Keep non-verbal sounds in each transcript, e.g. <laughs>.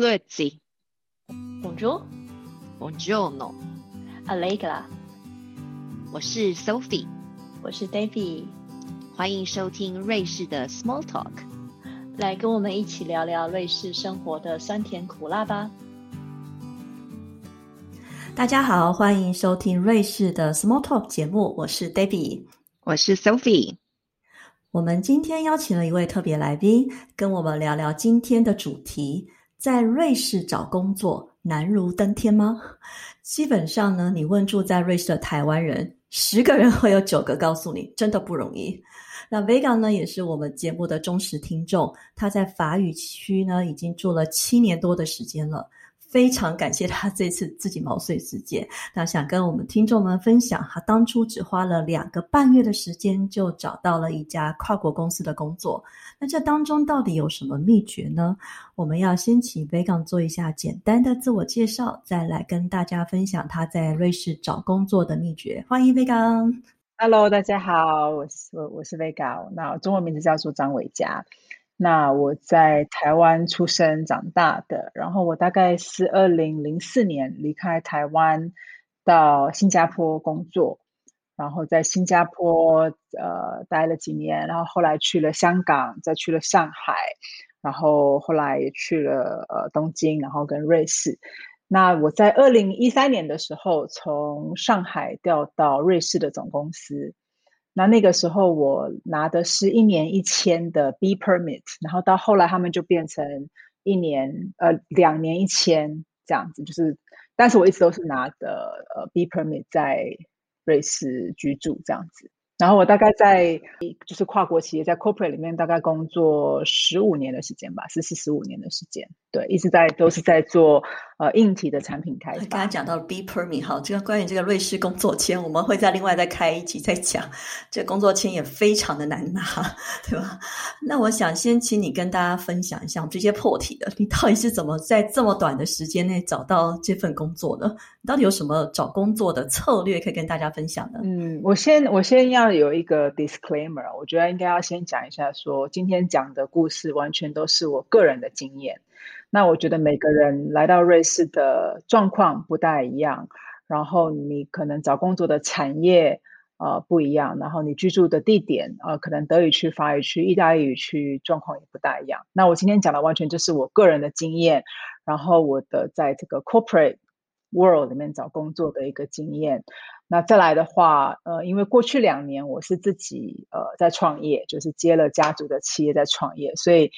Grazie. Bonjour. Buongiorno. Allegra. 我是 Sophie，我是 Davy，欢迎收听瑞士的 Small Talk。来跟我们一起聊聊瑞士生活的酸甜苦辣吧。大家好，欢迎收听瑞士的 Small Talk 节目，我是 Davy，我是 Sophie。我们今天邀请了一位特别来宾，跟我们聊聊今天的主题：在瑞士找工作难如登天吗？基本上呢，你问住在瑞士的台湾人，十个人会有九个告诉你，真的不容易。那 Vega 呢，也是我们节目的忠实听众，他在法语区呢已经住了七年多的时间了。非常感谢他这次自己毛遂自荐，那想跟我们听众们分享，他当初只花了两个半月的时间就找到了一家跨国公司的工作。那这当中到底有什么秘诀呢？我们要先请 Vegan 做一下简单的自我介绍，再来跟大家分享他在瑞士找工作的秘诀。欢迎 Vega。Hello，大家好，我是我我是 Vega，那中文名字叫做张伟佳。那我在台湾出生长大的，然后我大概是二零零四年离开台湾到新加坡工作，然后在新加坡呃待了几年，然后后来去了香港，再去了上海，然后后来也去了呃东京，然后跟瑞士。那我在二零一三年的时候从上海调到瑞士的总公司。那那个时候我拿的是一年一千的 B permit，然后到后来他们就变成一年呃两年一千这样子，就是，但是我一直都是拿的呃 B permit 在瑞士居住这样子。然后我大概在就是跨国企业在 corporate 里面大概工作十五年的时间吧，是四十五年的时间，对，一直在都是在做呃硬体的产品开发。刚才讲到 B permit 哈，这个关于这个瑞士工作签，我们会再另外再开一集再讲。这工作签也非常的难拿，对吧？那我想先请你跟大家分享一下我们这些破题的，你到底是怎么在这么短的时间内找到这份工作的？你到底有什么找工作的策略可以跟大家分享的？嗯，我先我先要。有一个 disclaimer，我觉得应该要先讲一下，说今天讲的故事完全都是我个人的经验。那我觉得每个人来到瑞士的状况不大一样，然后你可能找工作的产业呃不一样，然后你居住的地点呃可能德语区、法语区、意大利语区状况也不大一样。那我今天讲的完全就是我个人的经验，然后我的在这个 corporate world 里面找工作的一个经验。那再来的话，呃，因为过去两年我是自己呃在创业，就是接了家族的企业在创业，所以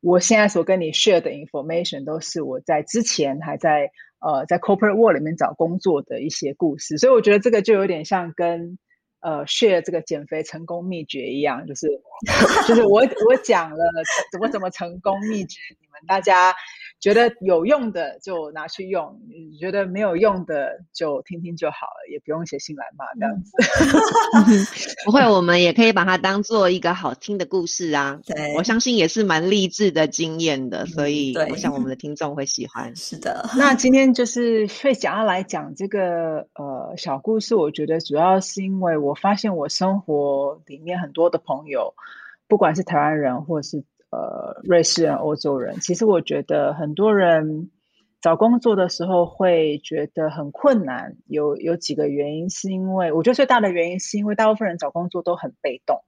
我现在所跟你 share 的 information 都是我在之前还在呃在 corporate world 里面找工作的一些故事，所以我觉得这个就有点像跟呃 share 这个减肥成功秘诀一样，就是 <laughs> 就是我我讲了怎么怎么成功秘诀，你们大家。觉得有用的就拿去用，觉得没有用的就听听就好了，也不用写信来骂这样子。<laughs> 不会，我们也可以把它当做一个好听的故事啊。对，我相信也是蛮励志的经验的，所以我想我们的听众会喜欢。是的，那今天就是会想要来讲这个呃小故事，我觉得主要是因为我发现我生活里面很多的朋友，不管是台湾人或是。呃，瑞士人、欧洲人，其实我觉得很多人找工作的时候会觉得很困难。有有几个原因，是因为我觉得最大的原因是因为大部分人找工作都很被动，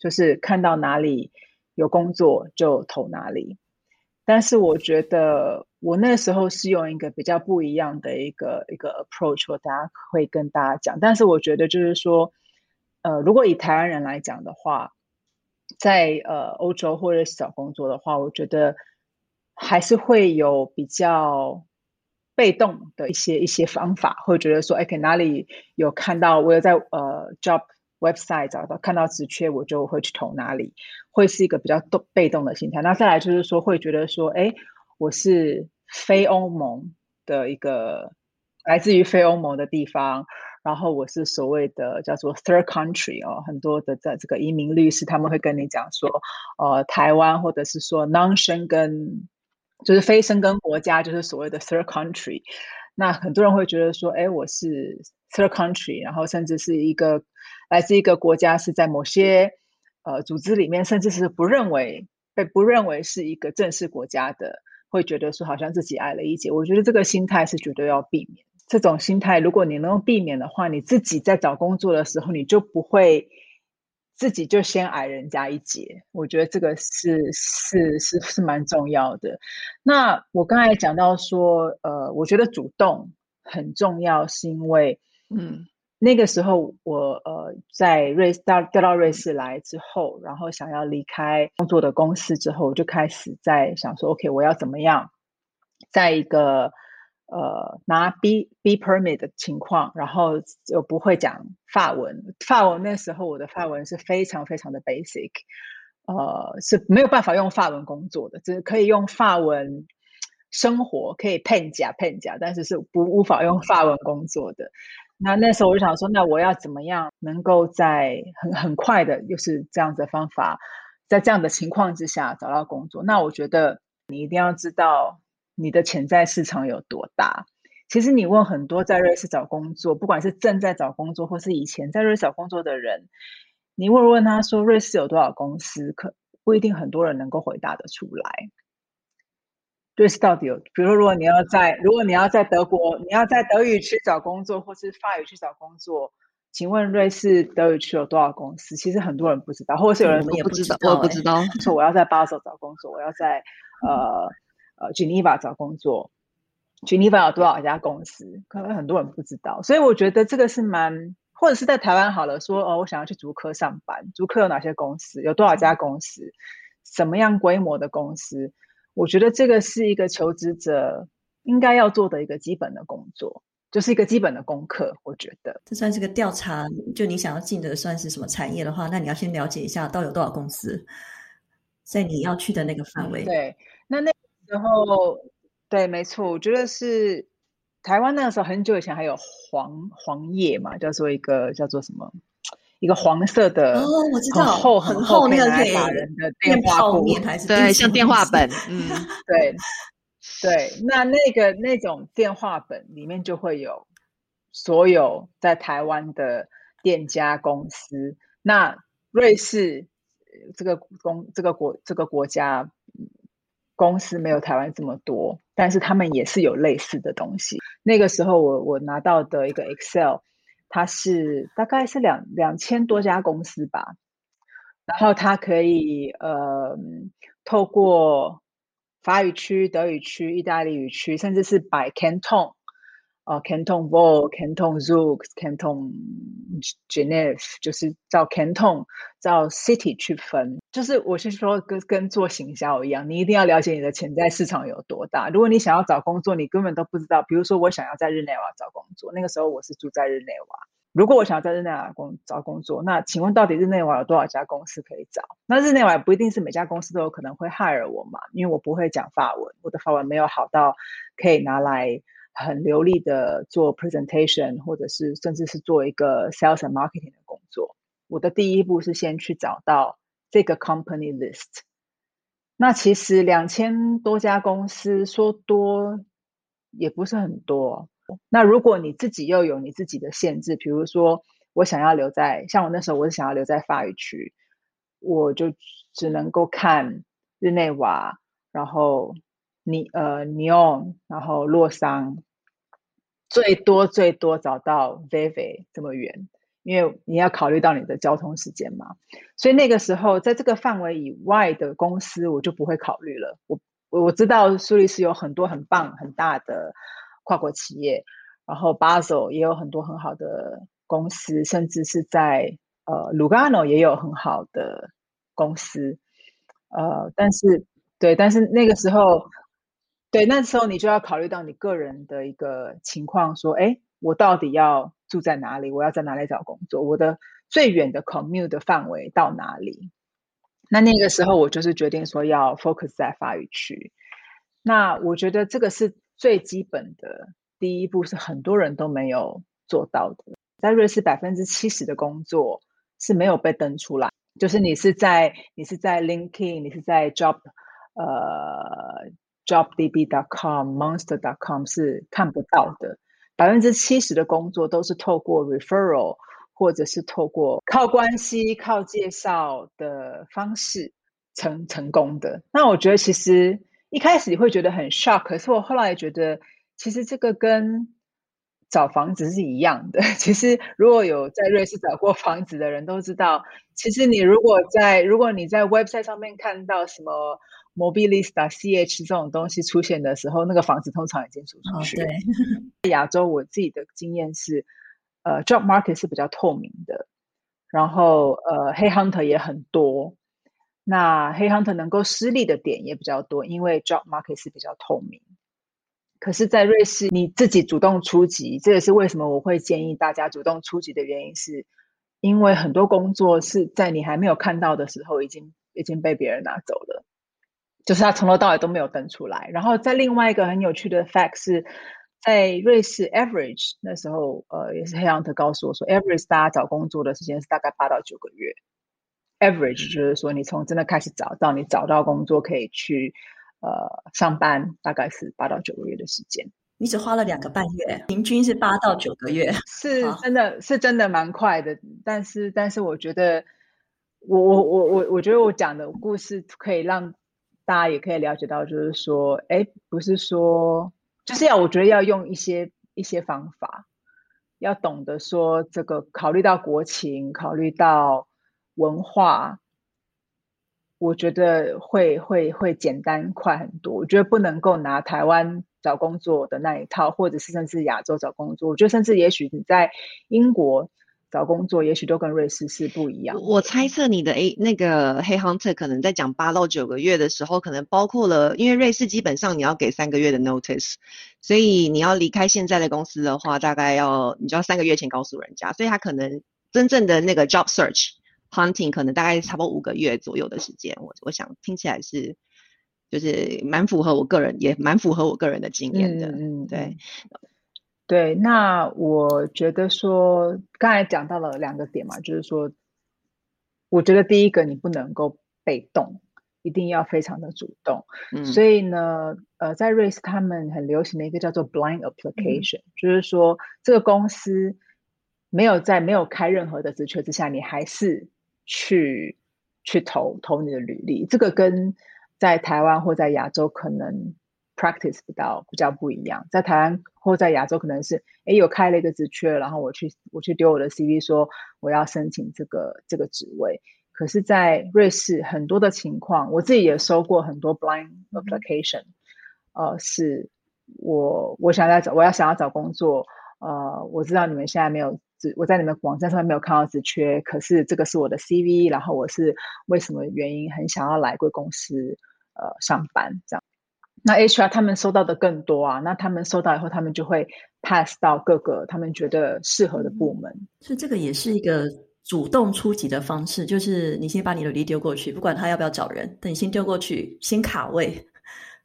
就是看到哪里有工作就投哪里。但是我觉得我那时候是用一个比较不一样的一个一个 approach，我大家会跟大家讲。但是我觉得就是说，呃，如果以台湾人来讲的话。在呃欧洲或者是找工作的话，我觉得还是会有比较被动的一些一些方法，会觉得说，哎，哪里有看到我有在呃 job website 找到看到职缺，我就会去投哪里，会是一个比较动被动的心态。那再来就是说，会觉得说，哎，我是非欧盟的一个来自于非欧盟的地方。然后我是所谓的叫做 third country 哦，很多的在这个移民律师他们会跟你讲说，呃，台湾或者是说 non 生跟就是非生根国家，就是所谓的 third country。那很多人会觉得说，哎，我是 third country，然后甚至是一个来自一个国家是在某些呃组织里面，甚至是不认为被不认为是一个正式国家的会觉得说好像自己矮了一截。我觉得这个心态是绝对要避免。这种心态，如果你能够避免的话，你自己在找工作的时候，你就不会自己就先矮人家一截。我觉得这个是是是是蛮重要的。那我刚才讲到说，呃，我觉得主动很重要，是因为，嗯。那个时候，我呃在瑞到调到瑞士来之后，然后想要离开工作的公司之后，我就开始在想说，OK，我要怎么样，在一个呃拿 B B permit 的情况，然后就不会讲法文，法文那时候我的法文是非常非常的 basic，呃是没有办法用法文工作的，只可以用法文生活，可以骗假骗假，但是是不无法用法文工作的。那那时候我就想说，那我要怎么样能够在很很快的，又是这样的方法，在这样的情况之下找到工作？那我觉得你一定要知道你的潜在市场有多大。其实你问很多在瑞士找工作，不管是正在找工作或是以前在瑞士找工作的人，你问问他说瑞士有多少公司，可不一定很多人能够回答得出来。瑞士到底有？比如说，如果你要在，如果你要在德国，你要在德语区找工作，或是法语区找工作，请问瑞士德语区有多少公司？其实很多人不知道，或者是有人也不知道。我不知道。<laughs> 说我要在巴塞找工作，我要在呃呃 Geneva 找工作，Geneva 有多少家公司？可能很多人不知道。所以我觉得这个是蛮，或者是在台湾好了，说哦，我想要去足科上班，足科有哪些公司？有多少家公司？什么样规模的公司？我觉得这个是一个求职者应该要做的一个基本的工作，就是一个基本的功课。我觉得这算是个调查。就你想要进的算是什么产业的话，那你要先了解一下到底有多少公司在你要去的那个范围。对，那那时候对，没错，我觉得是台湾那个时候很久以前还有黄黄页嘛，叫做一个叫做什么。一个黄色的哦，我知道，很厚很厚那个可以打人的电话簿，对，像电话本，<laughs> 嗯，对对。那那个那种电话本里面就会有所有在台湾的店家公司。那瑞士这个公这个国这个国家公司没有台湾这么多，但是他们也是有类似的东西。那个时候我我拿到的一个 Excel。它是大概是两两千多家公司吧，然后它可以呃透过法语区、德语区、意大利语区，甚至是 by canton，呃 canton Vaud、canton Zug、canton Genève，就是照 canton 照 city 去分。就是我是说跟跟做行销一样，你一定要了解你的潜在市场有多大。如果你想要找工作，你根本都不知道。比如说我想要在日内瓦找工作，那个时候我是住在日内瓦。如果我想要在日内瓦工找工作，那请问到底日内瓦有多少家公司可以找？那日内瓦不一定是每家公司都有可能会 hire 我嘛，因为我不会讲法文，我的法文没有好到可以拿来很流利的做 presentation，或者是甚至是做一个 sales and marketing 的工作。我的第一步是先去找到这个 company list。那其实两千多家公司说多也不是很多。那如果你自己又有你自己的限制，比如说我想要留在，像我那时候我是想要留在法语区，我就只能够看日内瓦，然后尼呃尼昂，然后洛桑，最多最多找到 Veve 这么远，因为你要考虑到你的交通时间嘛，所以那个时候在这个范围以外的公司我就不会考虑了。我我知道苏黎世有很多很棒很大的。跨国企业，然后巴塞也有很多很好的公司，甚至是在呃卢加诺也有很好的公司，呃，但是对，但是那个时候，对，那时候你就要考虑到你个人的一个情况，说，哎，我到底要住在哪里？我要在哪里找工作？我的最远的 commute 的范围到哪里？那那个时候我就是决定说要 focus 在法语区。那我觉得这个是。最基本的第一步是很多人都没有做到的。在瑞士，百分之七十的工作是没有被登出来，就是你是在你是在 LinkedIn，你是在 Job 呃 JobDB.com、Monster.com 是看不到的。百分之七十的工作都是透过 referral 或者是透过靠关系、靠介绍的方式成成功的。那我觉得其实。一开始你会觉得很 shock，可是我后来觉得，其实这个跟找房子是一样的。<laughs> 其实如果有在瑞士找过房子的人都知道，其实你如果在如果你在 website 上面看到什么 Mobilista、CH 这种东西出现的时候，那个房子通常已经租出去。对，亚洲我自己的经验是，呃，job market 是比较透明的，然后呃，黑 hunter 也很多。那黑 hunter 能够失利的点也比较多，因为 job market 是比较透明。可是，在瑞士，你自己主动出击，这也是为什么我会建议大家主动出击的原因，是因为很多工作是在你还没有看到的时候，已经已经被别人拿走了，就是他从头到尾都没有登出来。然后，在另外一个很有趣的 fact 是，在瑞士 average 那时候，呃，也是黑 hunter 告诉我说，average 大家找工作的时间是大概八到九个月。Average 就是说，你从真的开始找到你找到工作可以去呃上班，大概是八到九个月的时间。你只花了两个半月，平均是八到九个月，是真的是真的蛮快的。但是但是，我觉得我我我我我觉得我讲的故事可以让大家也可以了解到，就是说，哎，不是说就是要我觉得要用一些一些方法，要懂得说这个考虑到国情，考虑到。文化，我觉得会会会简单快很多。我觉得不能够拿台湾找工作的那一套，或者是甚至亚洲找工作。我觉得甚至也许你在英国找工作，也许都跟瑞士是不一样。我猜测你的 A 那个黑 hunter 可能在讲八到九个月的时候，可能包括了，因为瑞士基本上你要给三个月的 notice，所以你要离开现在的公司的话，大概要你就要三个月前告诉人家，所以他可能真正的那个 job search。Hunting 可能大概差不多五个月左右的时间，我我想听起来是就是蛮符合我个人，也蛮符合我个人的经验的。嗯，对，对。那我觉得说刚才讲到了两个点嘛，就是说，我觉得第一个你不能够被动，一定要非常的主动。嗯，所以呢，呃，在瑞士他们很流行的一个叫做 blind application，就是说这个公司没有在没有开任何的职缺之下，你还是。去去投投你的履历，这个跟在台湾或在亚洲可能 practice 不到比较不一样。在台湾或在亚洲可能是，哎，有开了一个职缺，然后我去我去丢我的 CV 说我要申请这个这个职位。可是，在瑞士很多的情况，我自己也收过很多 blind application，呃，是我我想要找我要想要找工作，呃，我知道你们现在没有。我在你们网站上面没有看到职缺，可是这个是我的 CV，然后我是为什么原因很想要来贵公司呃上班这样。那 HR 他们收到的更多啊，那他们收到以后，他们就会 pass 到各个他们觉得适合的部门。所以这个也是一个主动出击的方式，就是你先把你的履历丢过去，不管他要不要找人，等你先丢过去，先卡位。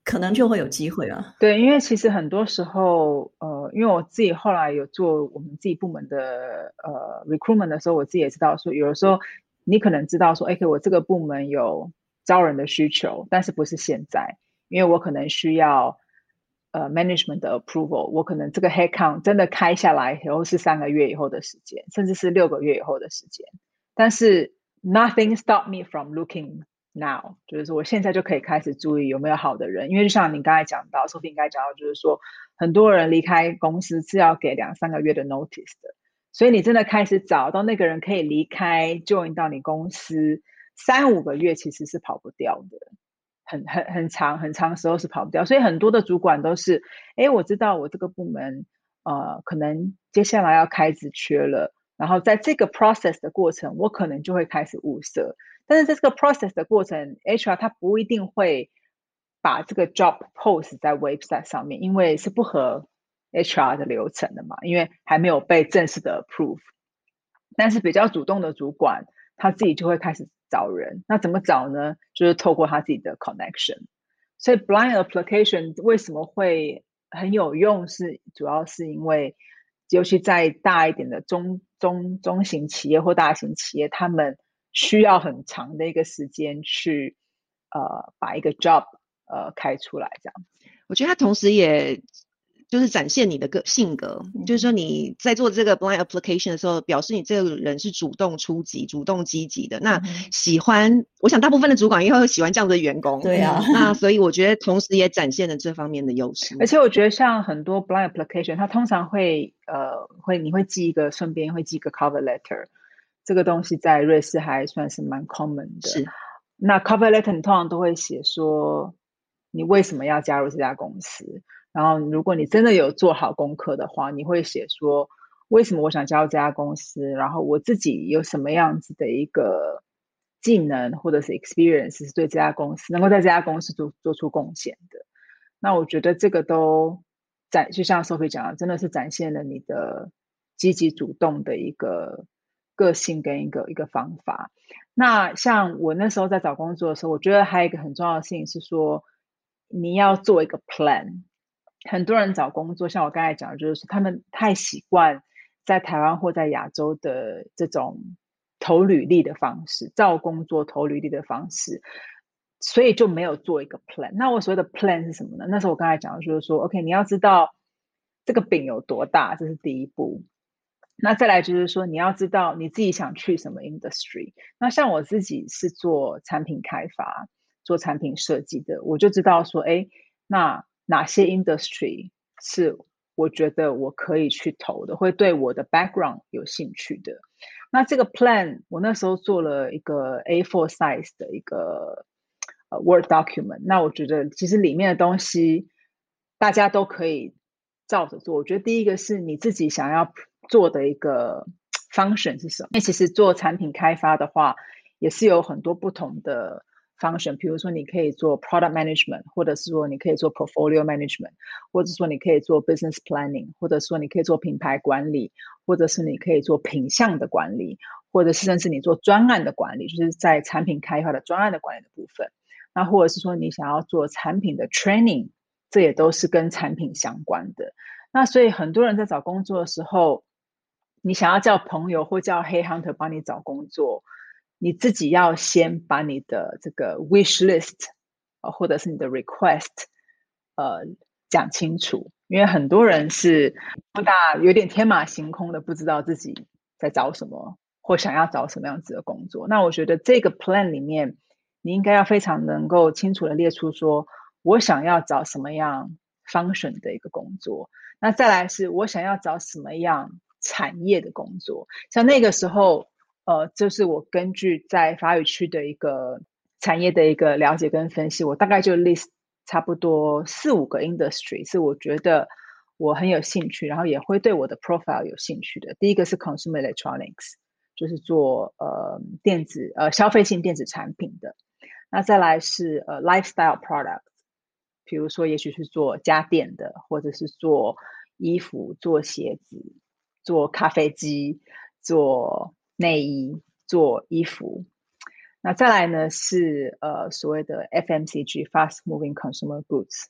可能就会有机会啊。对，因为其实很多时候，呃，因为我自己后来有做我们自己部门的呃 recruitment 的时候，我自己也知道说，有的时候你可能知道说，哎，我这个部门有招人的需求，但是不是现在，因为我可能需要呃 management 的 approval，我可能这个 head count 真的开下来以后是三个月以后的时间，甚至是六个月以后的时间，但是 nothing stop me from looking。Now，就是说，我现在就可以开始注意有没有好的人，因为就像你刚才讲到说不定该讲到，就是说，很多人离开公司是要给两三个月的 notice 的，所以你真的开始找到那个人可以离开，join 到你公司三五个月，其实是跑不掉的，很很很长很长时候是跑不掉，所以很多的主管都是，哎，我知道我这个部门，呃，可能接下来要开始缺了，然后在这个 process 的过程，我可能就会开始物色。但是在这个 process 的过程，HR 他不一定会把这个 job post 在 website 上面，因为是不合 HR 的流程的嘛，因为还没有被正式的 approve。但是比较主动的主管，他自己就会开始找人。那怎么找呢？就是透过他自己的 connection。所以 blind application 为什么会很有用？是主要是因为，尤其在大一点的中中中型企业或大型企业，他们需要很长的一个时间去，呃，把一个 job 呃开出来，这样。我觉得他同时也就是展现你的个性格，就是说你在做这个 blind application 的时候，表示你这个人是主动出击、主动积极的。那喜欢，我想大部分的主管也会喜欢这样的员工。对啊，<laughs> 那所以我觉得同时也展现了这方面的优势。而且我觉得像很多 blind application，它通常会呃会你会寄一个，顺便会寄一个 cover letter，这个东西在瑞士还算是蛮 common 的。是，那 cover letter 通常都会写说你为什么要加入这家公司。然后，如果你真的有做好功课的话，你会写说为什么我想加入这家公司，然后我自己有什么样子的一个技能或者是 experience 是对这家公司能够在这家公司做做出贡献的。那我觉得这个都展，就像 Sophie 讲的，真的是展现了你的积极主动的一个个性跟一个一个方法。那像我那时候在找工作的时候，我觉得还有一个很重要的事情是说，你要做一个 plan。很多人找工作，像我刚才讲的，就是说他们太习惯在台湾或在亚洲的这种投履历的方式，找工作投履历的方式，所以就没有做一个 plan。那我所谓的 plan 是什么呢？那时候我刚才讲的就是说，OK，你要知道这个饼有多大，这是第一步。那再来就是说，你要知道你自己想去什么 industry。那像我自己是做产品开发、做产品设计的，我就知道说，哎，那。哪些 industry 是我觉得我可以去投的，会对我的 background 有兴趣的？那这个 plan 我那时候做了一个 A4 size 的一个呃 Word document。那我觉得其实里面的东西大家都可以照着做。我觉得第一个是你自己想要做的一个 function 是什么？那其实做产品开发的话，也是有很多不同的。function，比如说你可以做 product management，或者是说你可以做 portfolio management，或者说你可以做 business planning，或者说你可以做品牌管理，或者是你可以做品项的管理，或者是甚至你做专案的管理，就是在产品开发的专案的管理的部分。那或者是说你想要做产品的 training，这也都是跟产品相关的。那所以很多人在找工作的时候，你想要叫朋友或叫黑 hunter 帮你找工作。你自己要先把你的这个 wish list，呃，或者是你的 request，呃，讲清楚，因为很多人是不大有点天马行空的，不知道自己在找什么或想要找什么样子的工作。那我觉得这个 plan 里面，你应该要非常能够清楚的列出，说我想要找什么样 function 的一个工作。那再来是我想要找什么样产业的工作，像那个时候。呃，就是我根据在法语区的一个产业的一个了解跟分析，我大概就 list 差不多四五个 industry 是我觉得我很有兴趣，然后也会对我的 profile 有兴趣的。第一个是 consumer electronics，就是做呃电子呃消费性电子产品的。那再来是呃 lifestyle product，比如说也许是做家电的，或者是做衣服、做鞋子、做咖啡机、做。内衣做衣服，那再来呢是呃所谓的 FMCG（Fast Moving Consumer Goods），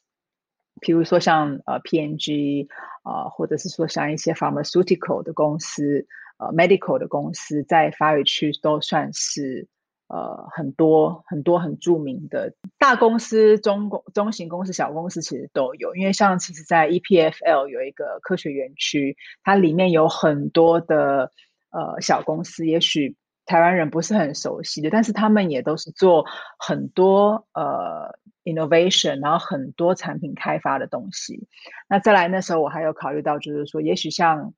比如说像呃 PNG 啊，或者是说像一些 pharmaceutical 的公司、呃 medical 的公司，在法语区都算是呃很多很多很著名的大公司、中公中型公司、小公司其实都有，因为像其实在 EPFL 有一个科学园区，它里面有很多的。呃，小公司也许台湾人不是很熟悉的，但是他们也都是做很多呃 innovation，然后很多产品开发的东西。那再来那时候我还有考虑到，就是说也许像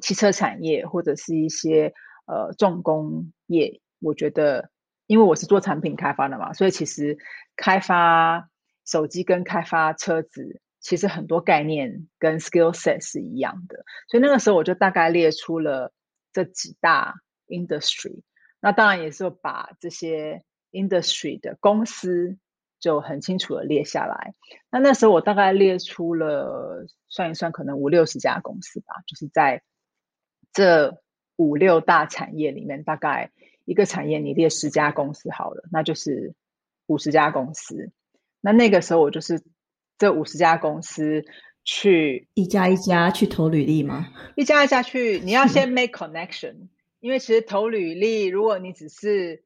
汽车产业或者是一些呃重工业，我觉得因为我是做产品开发的嘛，所以其实开发手机跟开发车子其实很多概念跟 skill set 是一样的，所以那个时候我就大概列出了。这几大 industry，那当然也是把这些 industry 的公司就很清楚的列下来。那那时候我大概列出了算一算，可能五六十家公司吧，就是在这五六大产业里面，大概一个产业你列十家公司好了，那就是五十家公司。那那个时候我就是这五十家公司。去一家一家去投履历吗？一家一家去，<laughs> 你要先 make connection，因为其实投履历，如果你只是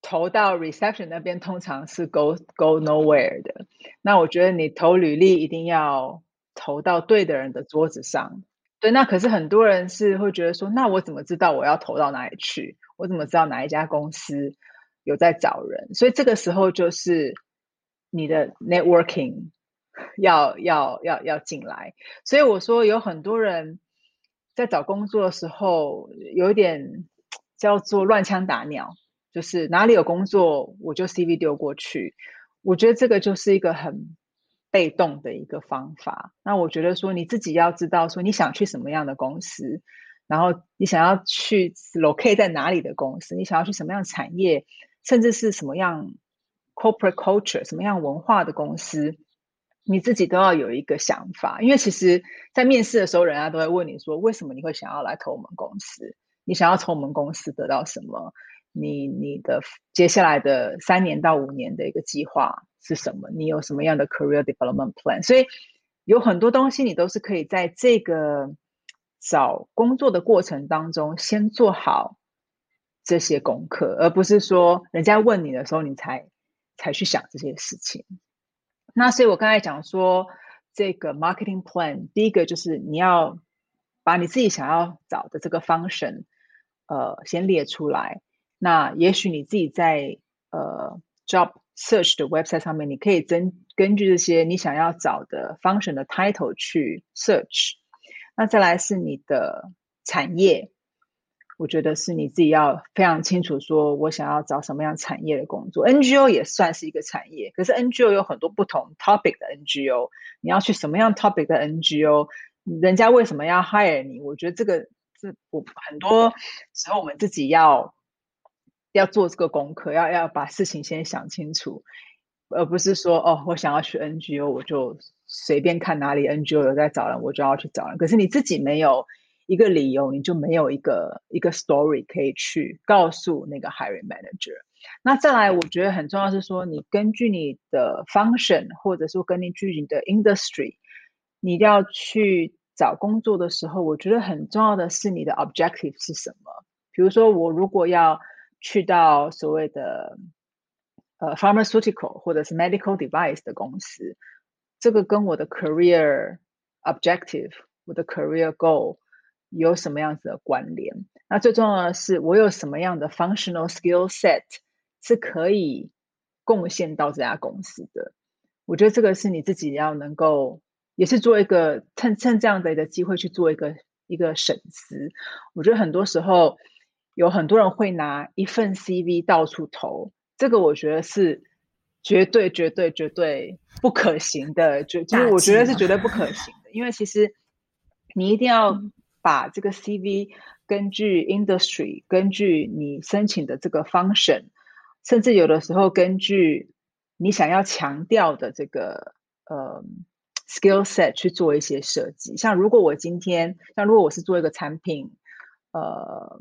投到 reception 那边，通常是 go go nowhere 的。那我觉得你投履历一定要投到对的人的桌子上。对，那可是很多人是会觉得说，那我怎么知道我要投到哪里去？我怎么知道哪一家公司有在找人？所以这个时候就是你的 networking 要要要要进来。所以我说有很多人在找工作的时候有一点叫做乱枪打鸟，就是哪里有工作我就 CV 丢过去。我觉得这个就是一个很被动的一个方法。那我觉得说你自己要知道说你想去什么样的公司。然后你想要去 locate 在哪里的公司？你想要去什么样产业，甚至是什么样 corporate culture 什么样文化的公司，你自己都要有一个想法。因为其实，在面试的时候，人家都会问你说，为什么你会想要来投我们公司？你想要从我们公司得到什么？你你的接下来的三年到五年的一个计划是什么？你有什么样的 career development plan？所以有很多东西你都是可以在这个。找工作的过程当中，先做好这些功课，而不是说人家问你的时候，你才才去想这些事情。那所以我刚才讲说，这个 marketing plan，第一个就是你要把你自己想要找的这个 function，呃，先列出来。那也许你自己在呃 job search 的 website 上面，你可以根根据这些你想要找的 function 的 title 去 search。那再来是你的产业，我觉得是你自己要非常清楚，说我想要找什么样产业的工作。NGO 也算是一个产业，可是 NGO 有很多不同 topic 的 NGO，你要去什么样 topic 的 NGO，人家为什么要 hire 你？我觉得这个是我很多时候我们自己要要做这个功课，要要把事情先想清楚。而不是说哦，我想要去 NGO，我就随便看哪里 NGO 有在找人，我就要去找人。可是你自己没有一个理由，你就没有一个一个 story 可以去告诉那个 hiring manager。那再来，我觉得很重要是说，你根据你的 function，或者说根据你的 industry，你要去找工作的时候，我觉得很重要的是你的 objective 是什么。比如说，我如果要去到所谓的呃，pharmaceutical 或者是 medical device 的公司，这个跟我的 career objective、我的 career goal 有什么样子的关联？那最重要的是，我有什么样的 functional skill set 是可以贡献到这家公司的？我觉得这个是你自己要能够，也是做一个趁趁这样的一个机会去做一个一个审思。我觉得很多时候有很多人会拿一份 CV 到处投。这个我觉得是绝对、绝对、绝对不可行的，就就是我觉得是绝对不可行的，因为其实你一定要把这个 CV 根据 industry、根据你申请的这个 function，甚至有的时候根据你想要强调的这个呃 skill set 去做一些设计。像如果我今天，像如果我是做一个产品呃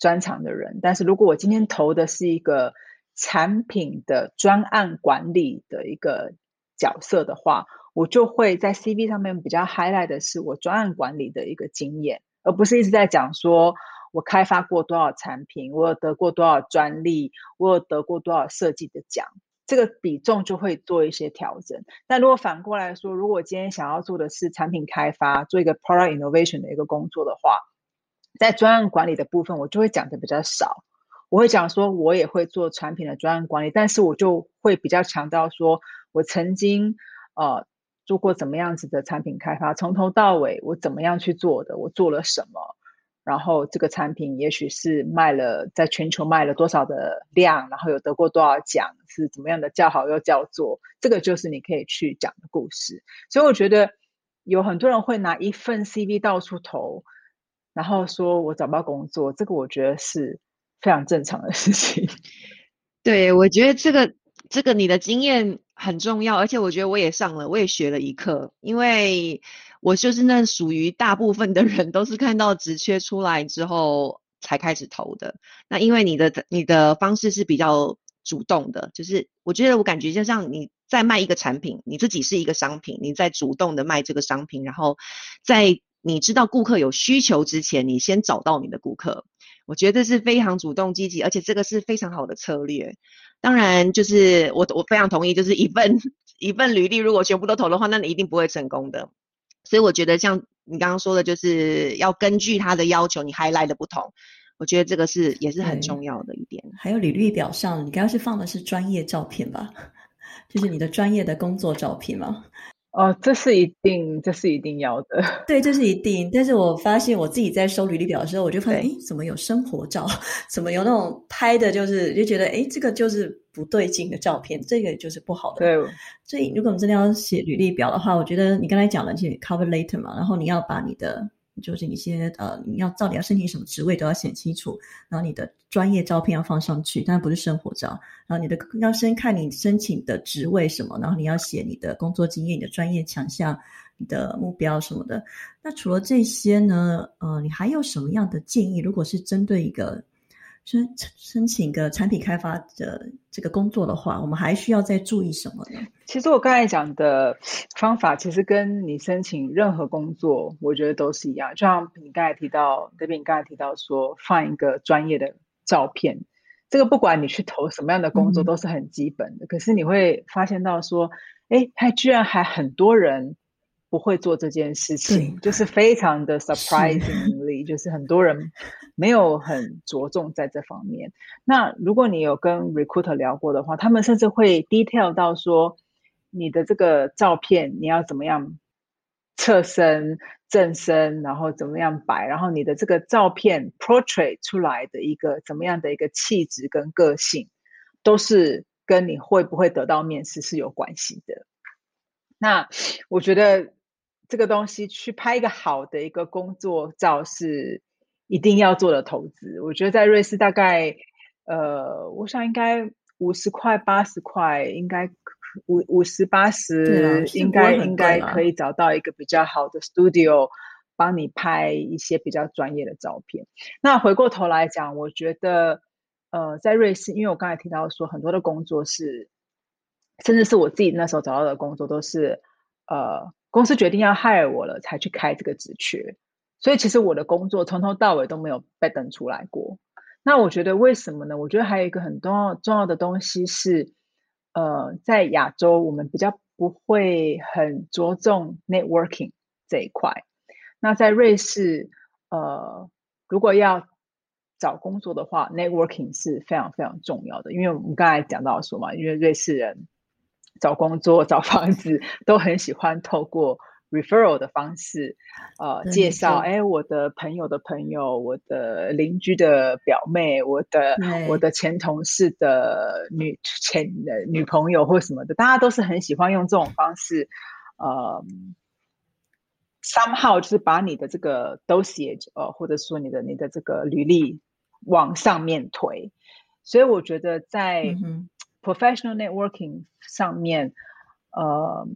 专长的人，但是如果我今天投的是一个产品的专案管理的一个角色的话，我就会在 CV 上面比较 highlight 的是我专案管理的一个经验，而不是一直在讲说我开发过多少产品，我有得过多少专利，我有得过多少设计的奖，这个比重就会做一些调整。但如果反过来说，如果今天想要做的是产品开发，做一个 product innovation 的一个工作的话，在专案管理的部分，我就会讲的比较少。我会讲说，我也会做产品的专案管理，但是我就会比较强调说，我曾经呃做过怎么样子的产品开发，从头到尾我怎么样去做的，我做了什么，然后这个产品也许是卖了在全球卖了多少的量，然后有得过多少奖，是怎么样的叫好又叫座，这个就是你可以去讲的故事。所以我觉得有很多人会拿一份 CV 到处投，然后说我找不到工作，这个我觉得是。非常正常的事情，<laughs> 对我觉得这个这个你的经验很重要，而且我觉得我也上了，我也学了一课，因为我就是那属于大部分的人都是看到职缺出来之后才开始投的。那因为你的你的方式是比较主动的，就是我觉得我感觉就像你在卖一个产品，你自己是一个商品，你在主动的卖这个商品，然后在你知道顾客有需求之前，你先找到你的顾客。我觉得是非常主动积极，而且这个是非常好的策略。当然，就是我我非常同意，就是一份一份履历如果全部都投的话，那你一定不会成功的。所以我觉得像你刚刚说的，就是要根据他的要求，你 highlight 的不同，我觉得这个是也是很重要的一点。还有履历表上，你刚刚是放的是专业照片吧？<laughs> 就是你的专业的工作照片吗？哦，这是一定，这是一定要的。<laughs> 对，这是一定。但是我发现我自己在收履历表的时候，我就发现，哎，怎么有生活照？<laughs> 怎么有那种拍的，就是就觉得，哎，这个就是不对劲的照片，这个就是不好的。对。所以，如果我们真的要写履历表的话，我觉得你刚才讲了，就 cover letter 嘛，然后你要把你的。就是一些呃，你要到底要申请什么职位都要写清楚，然后你的专业照片要放上去，当然不是生活照。然后你的要先看你申请的职位什么，然后你要写你的工作经验、你的专业强项、你的目标什么的。那除了这些呢，呃，你还有什么样的建议？如果是针对一个申申请个产品开发的这个工作的话，我们还需要再注意什么呢？其实我刚才讲的方法，其实跟你申请任何工作，我觉得都是一样。就像你刚才提到，这边你刚才提到说放一个专业的照片，这个不管你去投什么样的工作，都是很基本的。可是你会发现到说，哎，他居然还很多人。不会做这件事情，就是非常的就是很多人没有很着重在这方面。那如果你有跟 recruiter 聊过的话，他们甚至会 detail 到说，你的这个照片你要怎么样侧身、正身，然后怎么样摆，然后你的这个照片 portrait 出来的一个怎么样的一个气质跟个性，都是跟你会不会得到面试是有关系的。那我觉得。这个东西去拍一个好的一个工作照是一定要做的投资。我觉得在瑞士大概，呃，我想应该五十块、八十块，应该五五十八十，应该应该可以找到一个比较好的 studio 帮你拍一些比较专业的照片。那回过头来讲，我觉得，呃，在瑞士，因为我刚才提到说很多的工作是，甚至是我自己那时候找到的工作都是，呃。公司决定要 hire 我了，才去开这个职缺，所以其实我的工作从头到尾都没有被等出来过。那我觉得为什么呢？我觉得还有一个很重要重要的东西是，呃，在亚洲我们比较不会很着重 networking 这一块。那在瑞士，呃，如果要找工作的话，networking 是非常非常重要的，因为我们刚才讲到说嘛，因为瑞士人。找工作、找房子都很喜欢透过 referral 的方式，呃，介绍，哎，我的朋友的朋友，我的邻居的表妹，我的我的前同事的女前的女朋友或什么的，大家都是很喜欢用这种方式，呃，somehow 就是把你的这个 dossier，呃，或者说你的你的这个履历往上面推，所以我觉得在。Professional networking 上面，呃，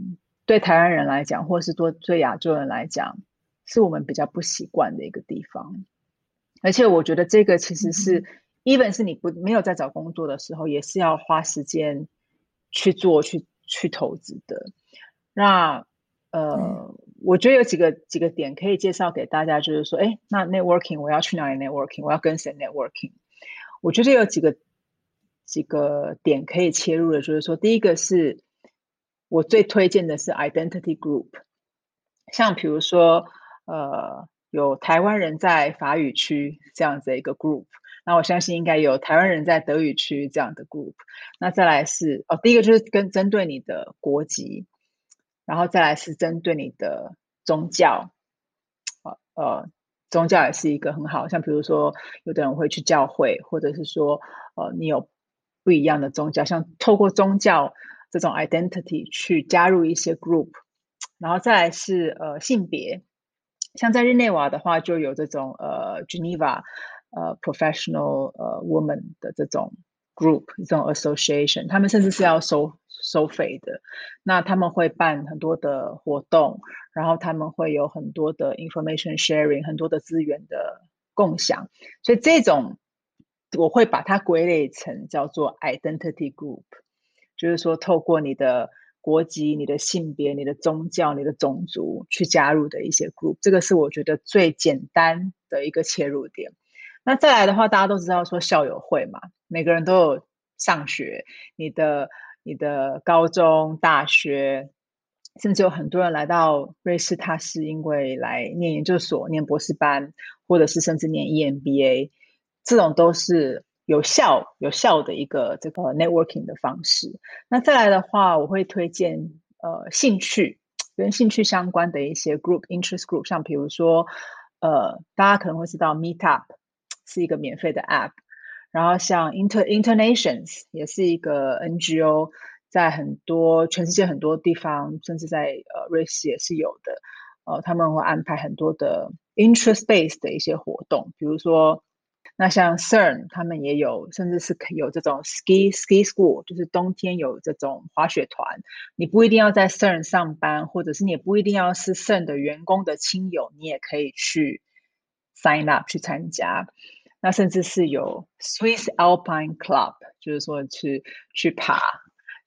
对台湾人来讲，或是对对亚洲人来讲，是我们比较不习惯的一个地方。而且我觉得这个其实是，even 是你不没有在找工作的时候，也是要花时间去做、去去投资的。那呃，我觉得有几个几个点可以介绍给大家，就是说，哎，那 networking 我要去哪里 networking？我要跟谁 networking？我觉得有几个。几个点可以切入的，就是说，第一个是我最推荐的是 identity group，像比如说，呃，有台湾人在法语区这样子一个 group，那我相信应该有台湾人在德语区这样的 group。那再来是哦，第一个就是跟针对你的国籍，然后再来是针对你的宗教，呃呃，宗教也是一个很好，像比如说，有的人会去教会，或者是说，呃，你有。不一样的宗教，像透过宗教这种 identity 去加入一些 group，然后再来是呃性别，像在日内瓦的话，就有这种呃 Geneva 呃 professional 呃 woman 的这种 group 这种 association，他们甚至是要收收费的，那他们会办很多的活动，然后他们会有很多的 information sharing，很多的资源的共享，所以这种。我会把它归类成叫做 identity group，就是说透过你的国籍、你的性别、你的宗教、你的种族去加入的一些 group，这个是我觉得最简单的一个切入点。那再来的话，大家都知道说校友会嘛，每个人都有上学，你的你的高中、大学，甚至有很多人来到瑞士，他是因为来念研究所、念博士班，或者是甚至念 EMBA，这种都是。有效有效的一个这个 networking 的方式。那再来的话，我会推荐呃兴趣跟兴趣相关的一些 group interest group，像比如说呃大家可能会知道 Meetup 是一个免费的 app，然后像 Inter Internations 也是一个 NGO，在很多全世界很多地方，甚至在呃瑞士也是有的。呃，他们会安排很多的 interest based 的一些活动，比如说。那像 CERN 他们也有，甚至是有这种 ski ski school，就是冬天有这种滑雪团。你不一定要在 CERN 上班，或者是你也不一定要是 CERN 的员工的亲友，你也可以去 sign up 去参加。那甚至是有 Swiss Alpine Club，就是说去去爬，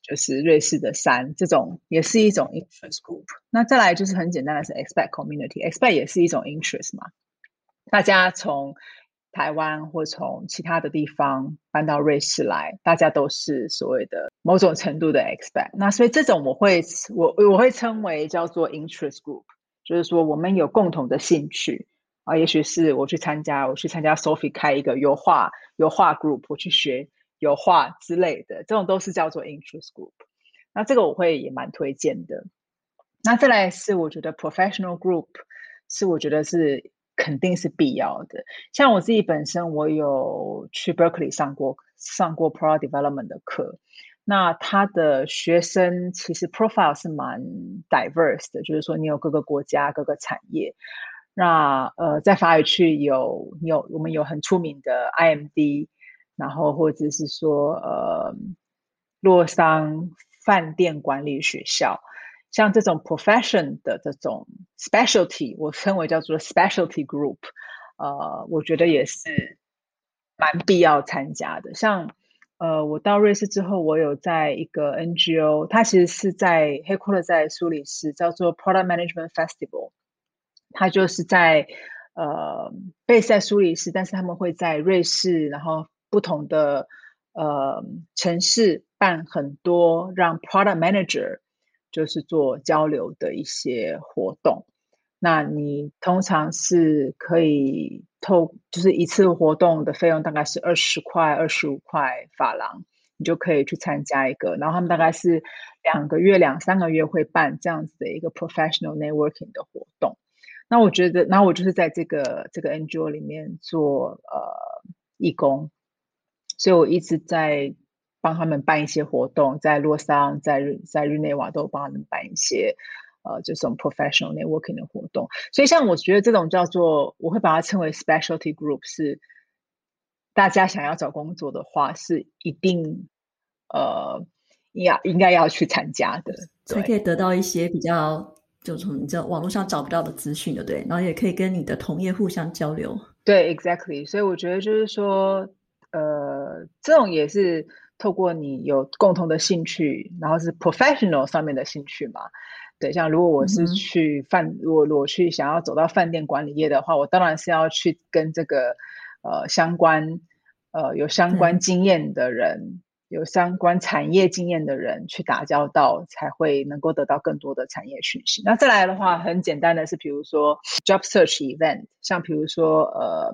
就是瑞士的山，这种也是一种 interest group。那再来就是很简单的是 expect community，expect 也是一种 interest 嘛，大家从台湾或从其他的地方搬到瑞士来，大家都是所谓的某种程度的 expect。那所以这种我会我我会称为叫做 interest group，就是说我们有共同的兴趣啊，也许是我去参加，我去参加 Sophie 开一个油画油画 group，我去学油画之类的，这种都是叫做 interest group。那这个我会也蛮推荐的。那再来是我觉得 professional group 是我觉得是。肯定是必要的。像我自己本身，我有去 Berkeley 上过上过 Product Development 的课。那他的学生其实 profile 是蛮 diverse 的，就是说你有各个国家、各个产业。那呃，在法语区有有我们有很出名的 IMD，然后或者是说呃洛桑饭店管理学校。像这种 profession 的这种 specialty，我称为叫做 specialty group，呃，我觉得也是蛮必要参加的。像呃，我到瑞士之后，我有在一个 NGO，它其实是在黑库勒在苏黎世，叫做 Product Management Festival，它就是在呃贝塞苏黎世，但是他们会在瑞士，然后不同的呃城市办很多让 product manager。就是做交流的一些活动，那你通常是可以透，就是一次活动的费用大概是二十块、二十五块法郎，你就可以去参加一个。然后他们大概是两个月、两三个月会办这样子的一个 professional networking 的活动。那我觉得，那我就是在这个这个 NGO 里面做呃义工，所以我一直在。帮他们办一些活动，在洛桑、在日在日内瓦都帮他们办一些，呃，这种 professional networking 的活动。所以，像我觉得这种叫做，我会把它称为 specialty group，是大家想要找工作的话，是一定呃要应该要去参加的，才可以得到一些比较就从你这网络上找不到的资讯，对不对？然后也可以跟你的同业互相交流。对，exactly。所以我觉得就是说，呃，这种也是。透过你有共同的兴趣，然后是 professional 上面的兴趣嘛？对，像如果我是去饭，如果我去想要走到饭店管理业的话，我当然是要去跟这个呃相关呃有相关经验的人，有相关产业经验的人去打交道，才会能够得到更多的产业讯息。那再来的话，很简单的是，比如说 job search event，像比如说呃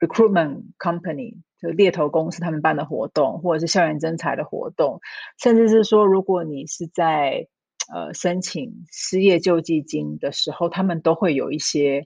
recruitment company。就猎头公司他们办的活动，或者是校园征才的活动，甚至是说，如果你是在呃申请失业救济金的时候，他们都会有一些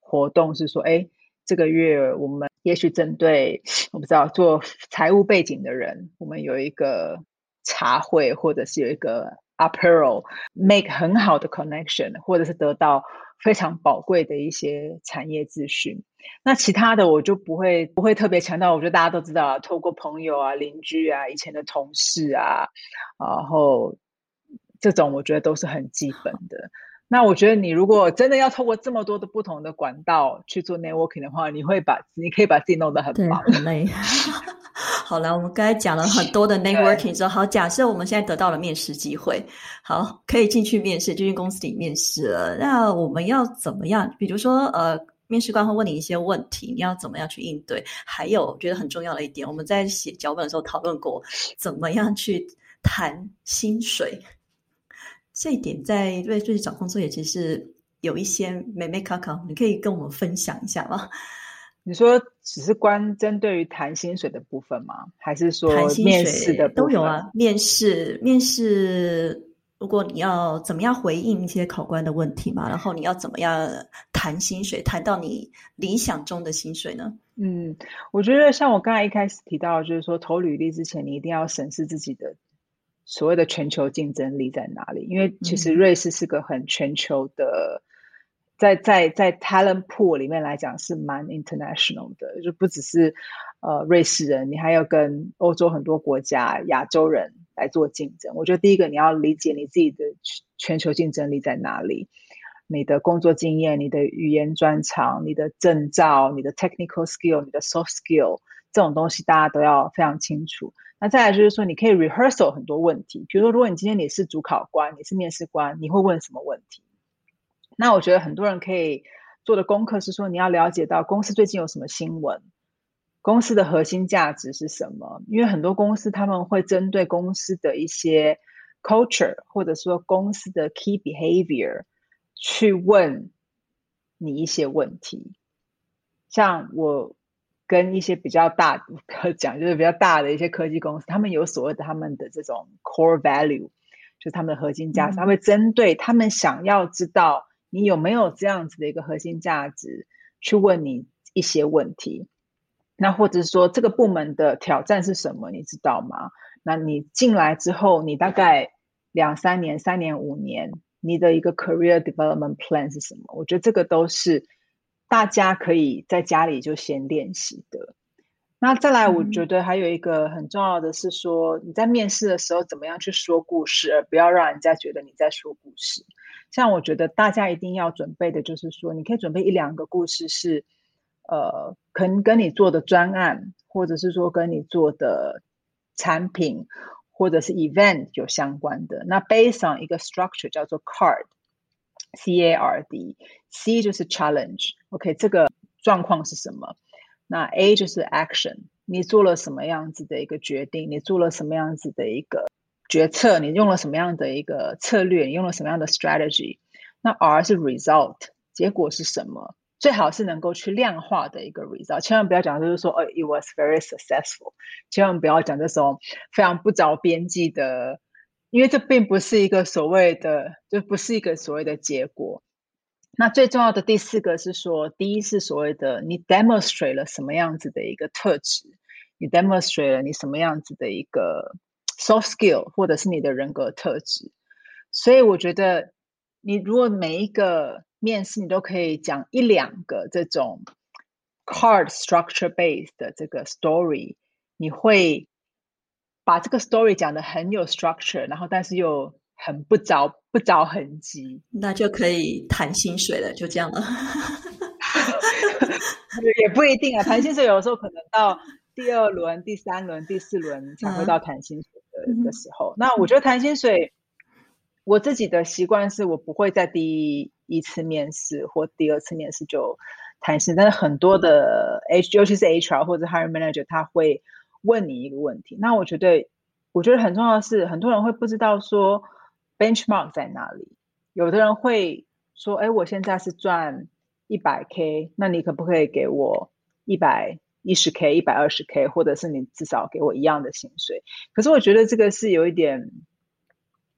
活动，是说，哎，这个月我们也许针对我不知道做财务背景的人，我们有一个茶会，或者是有一个 apparel make 很好的 connection，或者是得到。非常宝贵的一些产业资讯，那其他的我就不会不会特别强调。我觉得大家都知道，透过朋友啊、邻居啊、以前的同事啊，然后这种我觉得都是很基本的。那我觉得你如果真的要透过这么多的不同的管道去做 networking 的话，你会把你可以把自己弄得很忙很累。<laughs> 好了，我们刚才讲了很多的 networking 之后，好，假设我们现在得到了面试机会，好，可以进去面试，就进公司里面试了。那我们要怎么样？比如说，呃，面试官会问你一些问题，你要怎么样去应对？还有，我觉得很重要的一点，我们在写脚本的时候讨论过，怎么样去谈薪水。这一点在瑞瑞找工作也其实有一些美美卡卡，你可以跟我们分享一下吗？你说只是关针对于谈薪水的部分吗？还是说面试的都有啊？面试面试。如果你要怎么样回应一些考官的问题嘛，然后你要怎么样谈薪水，谈到你理想中的薪水呢？嗯，我觉得像我刚才一开始提到，就是说投履历之前，你一定要审视自己的所谓的全球竞争力在哪里，因为其实瑞士是个很全球的，在在在 talent pool 里面来讲是蛮 international 的，就不只是呃瑞士人，你还要跟欧洲很多国家、亚洲人。来做竞争，我觉得第一个你要理解你自己的全球竞争力在哪里，你的工作经验、你的语言专长、你的证照、你的 technical skill、你的 soft skill 这种东西，大家都要非常清楚。那再来就是说，你可以 rehearsal 很多问题，比如说，如果你今天你是主考官，你是面试官，你会问什么问题？那我觉得很多人可以做的功课是说，你要了解到公司最近有什么新闻。公司的核心价值是什么？因为很多公司他们会针对公司的一些 culture，或者说公司的 key behavior，去问你一些问题。像我跟一些比较大 <laughs> 讲，就是比较大的一些科技公司，他们有所谓的他们的这种 core value，就是他们的核心价值，他会针对他们想要知道你有没有这样子的一个核心价值，去问你一些问题。那或者说这个部门的挑战是什么？你知道吗？那你进来之后，你大概两三年、三年、五年，你的一个 career development plan 是什么？我觉得这个都是大家可以在家里就先练习的。那再来，我觉得还有一个很重要的是说，你在面试的时候怎么样去说故事，而不要让人家觉得你在说故事。像我觉得大家一定要准备的就是说，你可以准备一两个故事是。呃，可能跟你做的专案，或者是说跟你做的产品，或者是 event 有相关的。那 based on 一个 structure 叫做 card，C A R D，C 就是 challenge，OK，这个状况是什么？那 A 就是 action，你做了什么样子的一个决定？你做了什么样子的一个决策？你用了什么样的一个策略？你用了什么样的 strategy？那 R 是 result，结果是什么？最好是能够去量化的一个 result，千万不要讲就是说，哦，it was very successful，千万不要讲这种非常不着边际的，因为这并不是一个所谓的，就不是一个所谓的结果。那最重要的第四个是说，第一是所谓的你 demonstrate 了什么样子的一个特质，你 demonstrate 了你什么样子的一个 soft skill，或者是你的人格特质。所以我觉得，你如果每一个面试你都可以讲一两个这种 card structure based 的这个 story，你会把这个 story 讲的很有 structure，然后但是又很不着不着痕迹，那就可以谈薪水了，就这样了。<laughs> 也不一定啊，谈薪水有的时候可能到第二轮、第三轮、第四轮才会到谈薪水的的时候。那我觉得谈薪水，我自己的习惯是我不会在第一。一次面试或第二次面试就谈薪，但是很多的 H，尤其是 HR 或者 Hiring Manager，他会问你一个问题。那我觉得，我觉得很重要的是，很多人会不知道说 benchmark 在哪里。有的人会说：“哎，我现在是赚一百 K，那你可不可以给我一百一十 K、一百二十 K，或者是你至少给我一样的薪水？”可是我觉得这个是有一点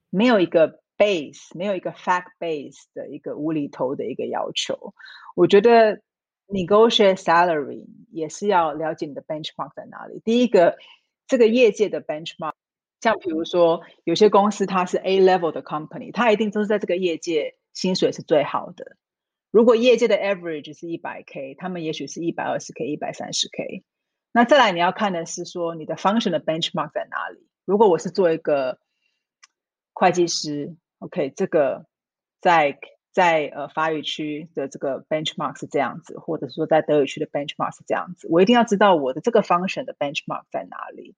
没有一个。base 没有一个 fact base 的一个无厘头的一个要求，我觉得 negotiate salary 也是要了解你的 benchmark 在哪里。第一个，这个业界的 benchmark，像比如说有些公司它是 A level 的 company，它一定都是在这个业界薪水是最好的。如果业界的 average 是一百 k，他们也许是一百二十 k、一百三十 k。那再来你要看的是说你的 function 的 benchmark 在哪里。如果我是做一个会计师。OK，这个在在呃法语区的这个 benchmark 是这样子，或者说在德语区的 benchmark 是这样子。我一定要知道我的这个 function 的 benchmark 在哪里，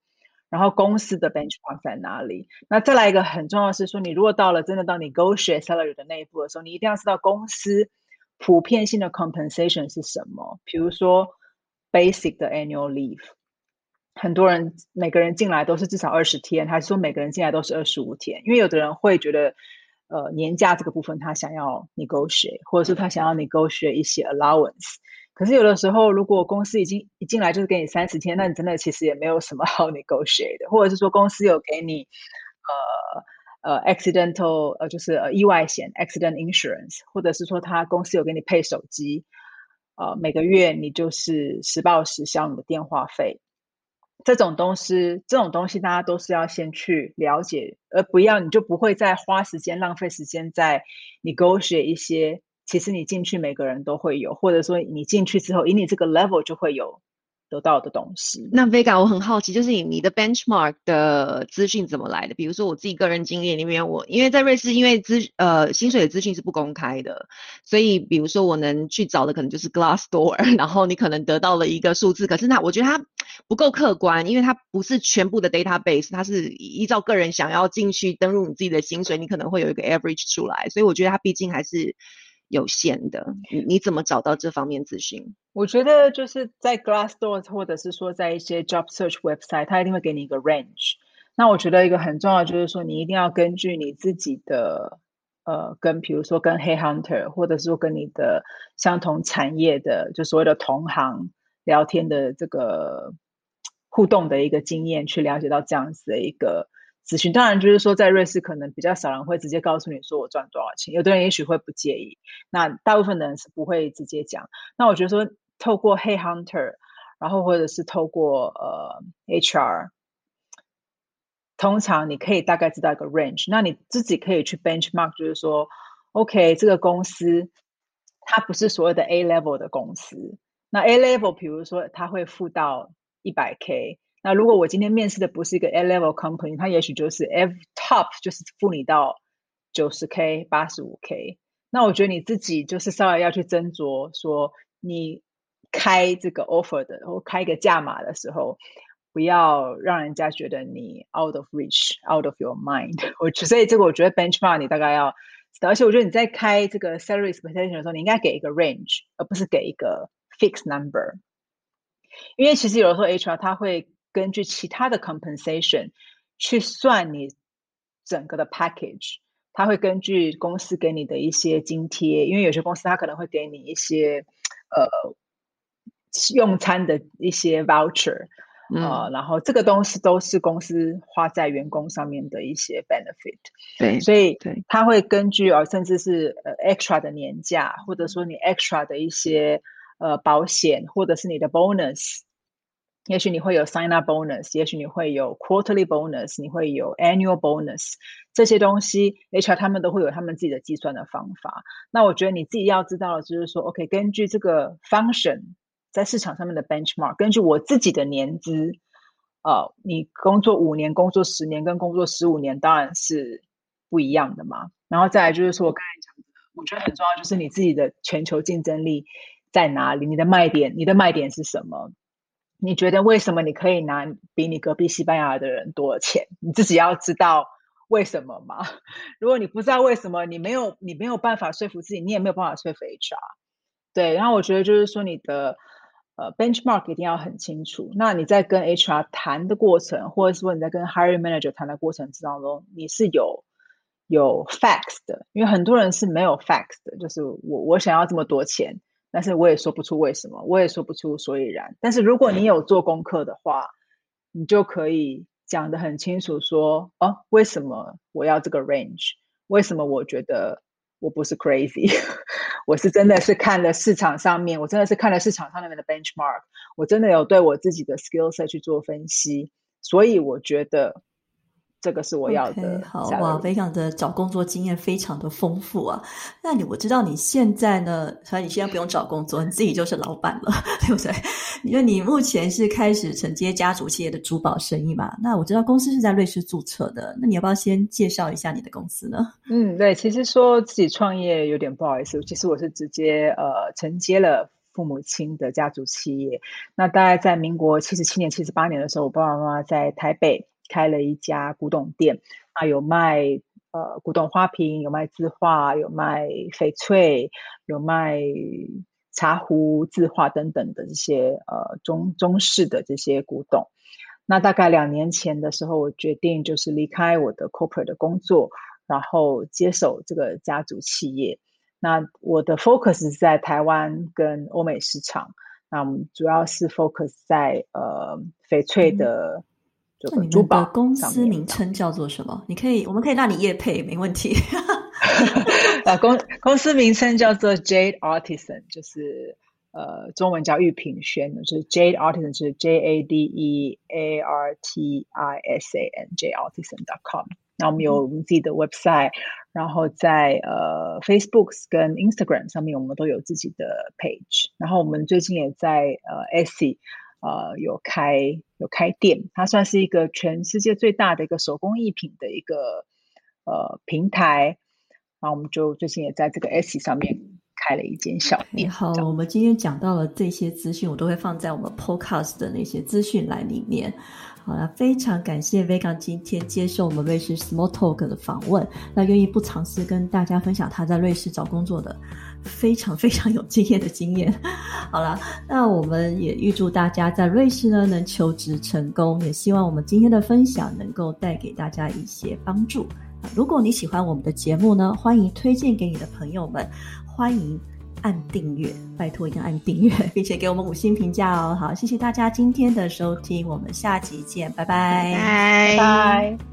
然后公司的 benchmark 在哪里。那再来一个很重要是说，你如果到了真的到 negotiate salary 的那一步的时候，你一定要知道公司普遍性的 compensation 是什么？比如说 basic 的 annual leave，很多人每个人进来都是至少二十天，还是说每个人进来都是二十五天？因为有的人会觉得，呃，年假这个部分他想要 negotiate，或者是他想要 negotiate 一些 allowance。可是有的时候，如果公司已经一进来就是给你三十天，那你真的其实也没有什么 <laughs> 好 negotiate 的，或者是说公司有给你呃呃 accidental 呃就是呃意外险 accident insurance，或者是说他公司有给你配手机，呃每个月你就是实报实销你的电话费，这种东西这种东西大家都是要先去了解，而不要你就不会再花时间浪费时间在 negotiate 一些。其实你进去，每个人都会有，或者说你进去之后，以你这个 level 就会有得到的东西。那 Vega，我很好奇，就是你你的 benchmark 的资讯怎么来的？比如说我自己个人经验里面，我因为在瑞士，因为资呃薪水的资讯是不公开的，所以比如说我能去找的可能就是 Glassdoor，<laughs> 然后你可能得到了一个数字，可是那我觉得它不够客观，因为它不是全部的 database，它是依照个人想要进去登录你自己的薪水，你可能会有一个 average 出来，所以我觉得它毕竟还是。有限的，你你怎么找到这方面资讯？我觉得就是在 Glassdoor 或者是说在一些 job search website，它一定会给你一个 range。那我觉得一个很重要就是说，你一定要根据你自己的呃，跟比如说跟 Hey Hunter，或者是说跟你的相同产业的就所谓的同行聊天的这个互动的一个经验，去了解到这样子的一个。咨询当然就是说，在瑞士可能比较少人会直接告诉你说我赚多少钱，有的人也许会不介意，那大部分的人是不会直接讲。那我觉得说，透过 Hey Hunter，然后或者是透过呃 HR，通常你可以大概知道一个 range，那你自己可以去 benchmark，就是说，OK，这个公司它不是所谓的 A level 的公司，那 A level，比如说它会付到一百 K。那如果我今天面试的不是一个 A level company，它也许就是 F top，就是付你到九十 K、八十五 K。那我觉得你自己就是稍微要去斟酌，说你开这个 offer 的，或开一个价码的时候，不要让人家觉得你 out of reach、out of your mind。<laughs> 我所以这个我觉得 benchmark 你大概要，而且我觉得你在开这个 salary expectation 的时候，你应该给一个 range，而不是给一个 fixed number。因为其实有的时候 HR 他会根据其他的 compensation 去算你整个的 package，他会根据公司给你的一些津贴，因为有些公司他可能会给你一些呃用餐的一些 voucher，呃，然后这个东西都是公司花在员工上面的一些 benefit，对，所以他会根据啊，甚至是呃 extra 的年假，或者说你 extra 的一些呃保险，或者是你的 bonus。也许你会有 sign up bonus，也许你会有 quarterly bonus，你会有 annual bonus，这些东西 HR 他们都会有他们自己的计算的方法。那我觉得你自己要知道的就是说，OK，根据这个 function 在市场上面的 benchmark，根据我自己的年资，呃，你工作五年、工作十年跟工作十五年当然是不一样的嘛。然后再来就是说我刚才讲的，我觉得很重要就是你自己的全球竞争力在哪里，你的卖点，你的卖点是什么？你觉得为什么你可以拿比你隔壁西班牙的人多的钱？你自己要知道为什么嘛？<laughs> 如果你不知道为什么，你没有你没有办法说服自己，你也没有办法说服 HR。对，然后我觉得就是说你的呃 benchmark 一定要很清楚。那你在跟 HR 谈的过程，或者是说你在跟 hiring manager 谈的过程之当中，你是有有 facts 的，因为很多人是没有 facts 的，就是我我想要这么多钱。但是我也说不出为什么，我也说不出所以然。但是如果你有做功课的话，你就可以讲得很清楚，说哦，为什么我要这个 range？为什么我觉得我不是 crazy？<laughs> 我是真的是看了市场上面，我真的是看了市场上面的 benchmark，我真的有对我自己的 skill set 去做分析，所以我觉得。这个是我要的。好哇，非常的找工作经验非常的丰富啊。那你我知道你现在呢，所以你现在不用找工作，你自己就是老板了，<laughs> 对不对？因为你目前是开始承接家族企业的珠宝生意嘛。那我知道公司是在瑞士注册的，那你要不要先介绍一下你的公司呢？嗯，对，其实说自己创业有点不好意思，其实我是直接呃承接了父母亲的家族企业。那大概在民国七十七年、七十八年的时候，我爸爸妈妈在台北。开了一家古董店，啊，有卖呃古董花瓶，有卖字画，有卖翡翠，有卖茶壶、字画等等的这些呃中中式的这些古董。那大概两年前的时候，我决定就是离开我的 corporate 的工作，然后接手这个家族企业。那我的 focus 在台湾跟欧美市场。那我们主要是 focus 在呃翡翠的这个珠宝。公司名称叫做什么？你可以，我们可以让你业配，没问题。啊，公公司名称叫做 Jade Artisan，就是呃中文叫玉屏轩，就是 Jade Artisan 就是 J A D E A R T I S A N，Jade Artisan dot com。那我们有我们自己的 website，然后在呃 Facebook 跟 Instagram 上面，我们都有自己的 page。然后我们最近也在呃 Etsy 呃有开有开店，它算是一个全世界最大的一个手工艺品的一个呃平台。然后我们就最近也在这个 Etsy 上面开了一间小店。好，我们今天讲到了这些资讯，我都会放在我们 Podcast 的那些资讯栏里面。好了，非常感谢 Vega 今天接受我们瑞士 Small Talk 的访问，那愿意不尝试跟大家分享他在瑞士找工作的非常非常有经验的经验。好了，那我们也预祝大家在瑞士呢能求职成功，也希望我们今天的分享能够带给大家一些帮助。如果你喜欢我们的节目呢，欢迎推荐给你的朋友们，欢迎。按订阅，拜托一定要按订阅，并且给我们五星评价哦。好，谢谢大家今天的收听，我们下集见，拜拜，拜拜。